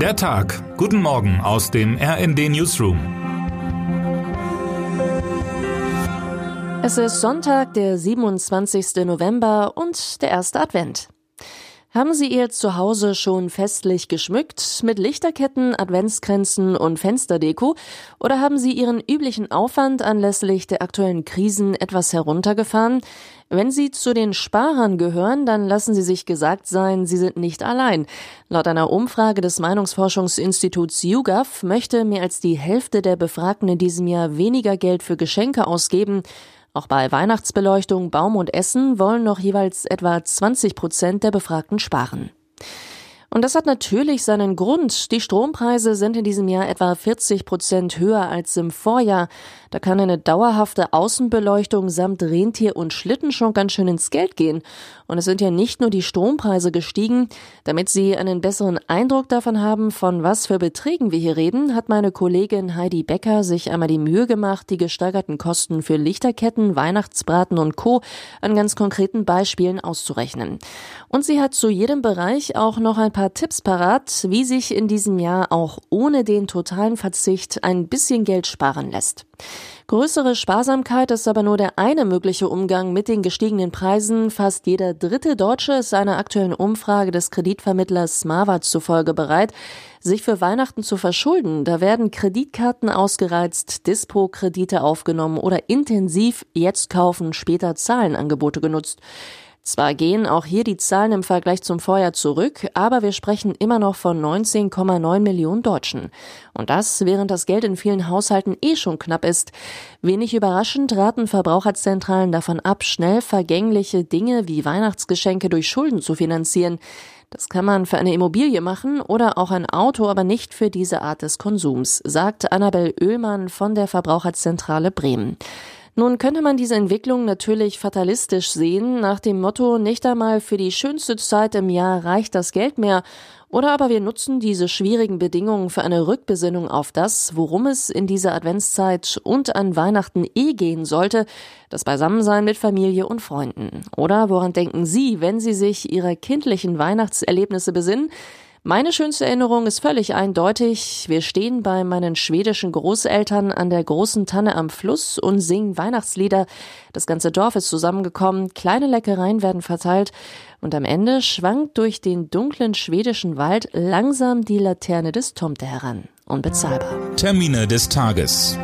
Der Tag. Guten Morgen aus dem RND Newsroom. Es ist Sonntag, der 27. November und der erste Advent. Haben Sie Ihr Zuhause schon festlich geschmückt mit Lichterketten, Adventskränzen und Fensterdeko oder haben Sie Ihren üblichen Aufwand anlässlich der aktuellen Krisen etwas heruntergefahren? Wenn Sie zu den Sparern gehören, dann lassen Sie sich gesagt sein, Sie sind nicht allein. Laut einer Umfrage des Meinungsforschungsinstituts YouGov möchte mehr als die Hälfte der Befragten in diesem Jahr weniger Geld für Geschenke ausgeben. Auch bei Weihnachtsbeleuchtung, Baum und Essen wollen noch jeweils etwa 20 Prozent der Befragten sparen. Und das hat natürlich seinen Grund. Die Strompreise sind in diesem Jahr etwa 40 Prozent höher als im Vorjahr. Da kann eine dauerhafte Außenbeleuchtung samt Rentier und Schlitten schon ganz schön ins Geld gehen. Und es sind ja nicht nur die Strompreise gestiegen. Damit Sie einen besseren Eindruck davon haben, von was für Beträgen wir hier reden, hat meine Kollegin Heidi Becker sich einmal die Mühe gemacht, die gesteigerten Kosten für Lichterketten, Weihnachtsbraten und Co. an ganz konkreten Beispielen auszurechnen. Und sie hat zu jedem Bereich auch noch ein paar Tipps parat, wie sich in diesem Jahr auch ohne den totalen Verzicht ein bisschen Geld sparen lässt. Größere Sparsamkeit ist aber nur der eine mögliche Umgang mit den gestiegenen Preisen. Fast jeder dritte Deutsche ist einer aktuellen Umfrage des Kreditvermittlers Marvat zufolge bereit, sich für Weihnachten zu verschulden. Da werden Kreditkarten ausgereizt, Dispo-Kredite aufgenommen oder intensiv jetzt kaufen, später Zahlen Angebote genutzt. Zwar gehen auch hier die Zahlen im Vergleich zum Vorjahr zurück, aber wir sprechen immer noch von 19,9 Millionen Deutschen. Und das, während das Geld in vielen Haushalten eh schon knapp ist. Wenig überraschend raten Verbraucherzentralen davon ab, schnell vergängliche Dinge wie Weihnachtsgeschenke durch Schulden zu finanzieren. Das kann man für eine Immobilie machen oder auch ein Auto, aber nicht für diese Art des Konsums, sagt Annabel Oehlmann von der Verbraucherzentrale Bremen. Nun könnte man diese Entwicklung natürlich fatalistisch sehen, nach dem Motto, nicht einmal für die schönste Zeit im Jahr reicht das Geld mehr, oder aber wir nutzen diese schwierigen Bedingungen für eine Rückbesinnung auf das, worum es in dieser Adventszeit und an Weihnachten eh gehen sollte, das Beisammensein mit Familie und Freunden. Oder woran denken Sie, wenn Sie sich Ihrer kindlichen Weihnachtserlebnisse besinnen? Meine schönste Erinnerung ist völlig eindeutig. Wir stehen bei meinen schwedischen Großeltern an der großen Tanne am Fluss und singen Weihnachtslieder. Das ganze Dorf ist zusammengekommen, kleine Leckereien werden verteilt und am Ende schwankt durch den dunklen schwedischen Wald langsam die Laterne des Tomte heran. Unbezahlbar. Termine des Tages.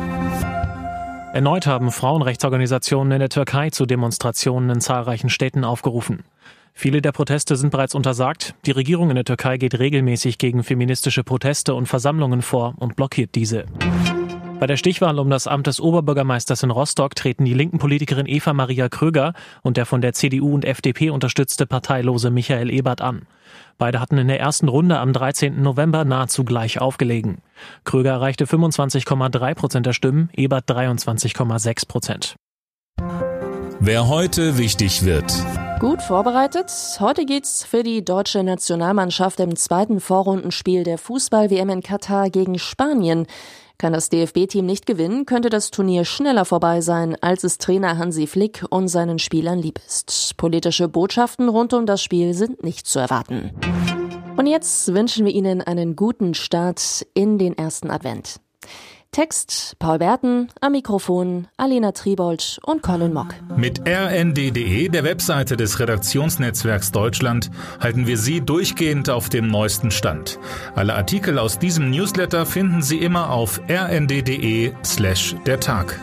Erneut haben Frauenrechtsorganisationen in der Türkei zu Demonstrationen in zahlreichen Städten aufgerufen. Viele der Proteste sind bereits untersagt. Die Regierung in der Türkei geht regelmäßig gegen feministische Proteste und Versammlungen vor und blockiert diese. Bei der Stichwahl um das Amt des Oberbürgermeisters in Rostock treten die linken Politikerin Eva Maria Kröger und der von der CDU und FDP unterstützte parteilose Michael Ebert an. Beide hatten in der ersten Runde am 13. November nahezu gleich aufgelegen. Kröger erreichte 25,3 Prozent der Stimmen, Ebert 23,6 Prozent. Wer heute wichtig wird. Gut vorbereitet. Heute geht's für die deutsche Nationalmannschaft im zweiten Vorrundenspiel der Fußball-WM in Katar gegen Spanien. Kann das DFB-Team nicht gewinnen, könnte das Turnier schneller vorbei sein, als es Trainer Hansi Flick und seinen Spielern lieb ist. Politische Botschaften rund um das Spiel sind nicht zu erwarten. Und jetzt wünschen wir Ihnen einen guten Start in den ersten Advent. Text Paul Berten, am Mikrofon Alina Tribold und Colin Mock. Mit rnd.de, der Webseite des Redaktionsnetzwerks Deutschland, halten wir Sie durchgehend auf dem neuesten Stand. Alle Artikel aus diesem Newsletter finden Sie immer auf rnd.de slash der Tag.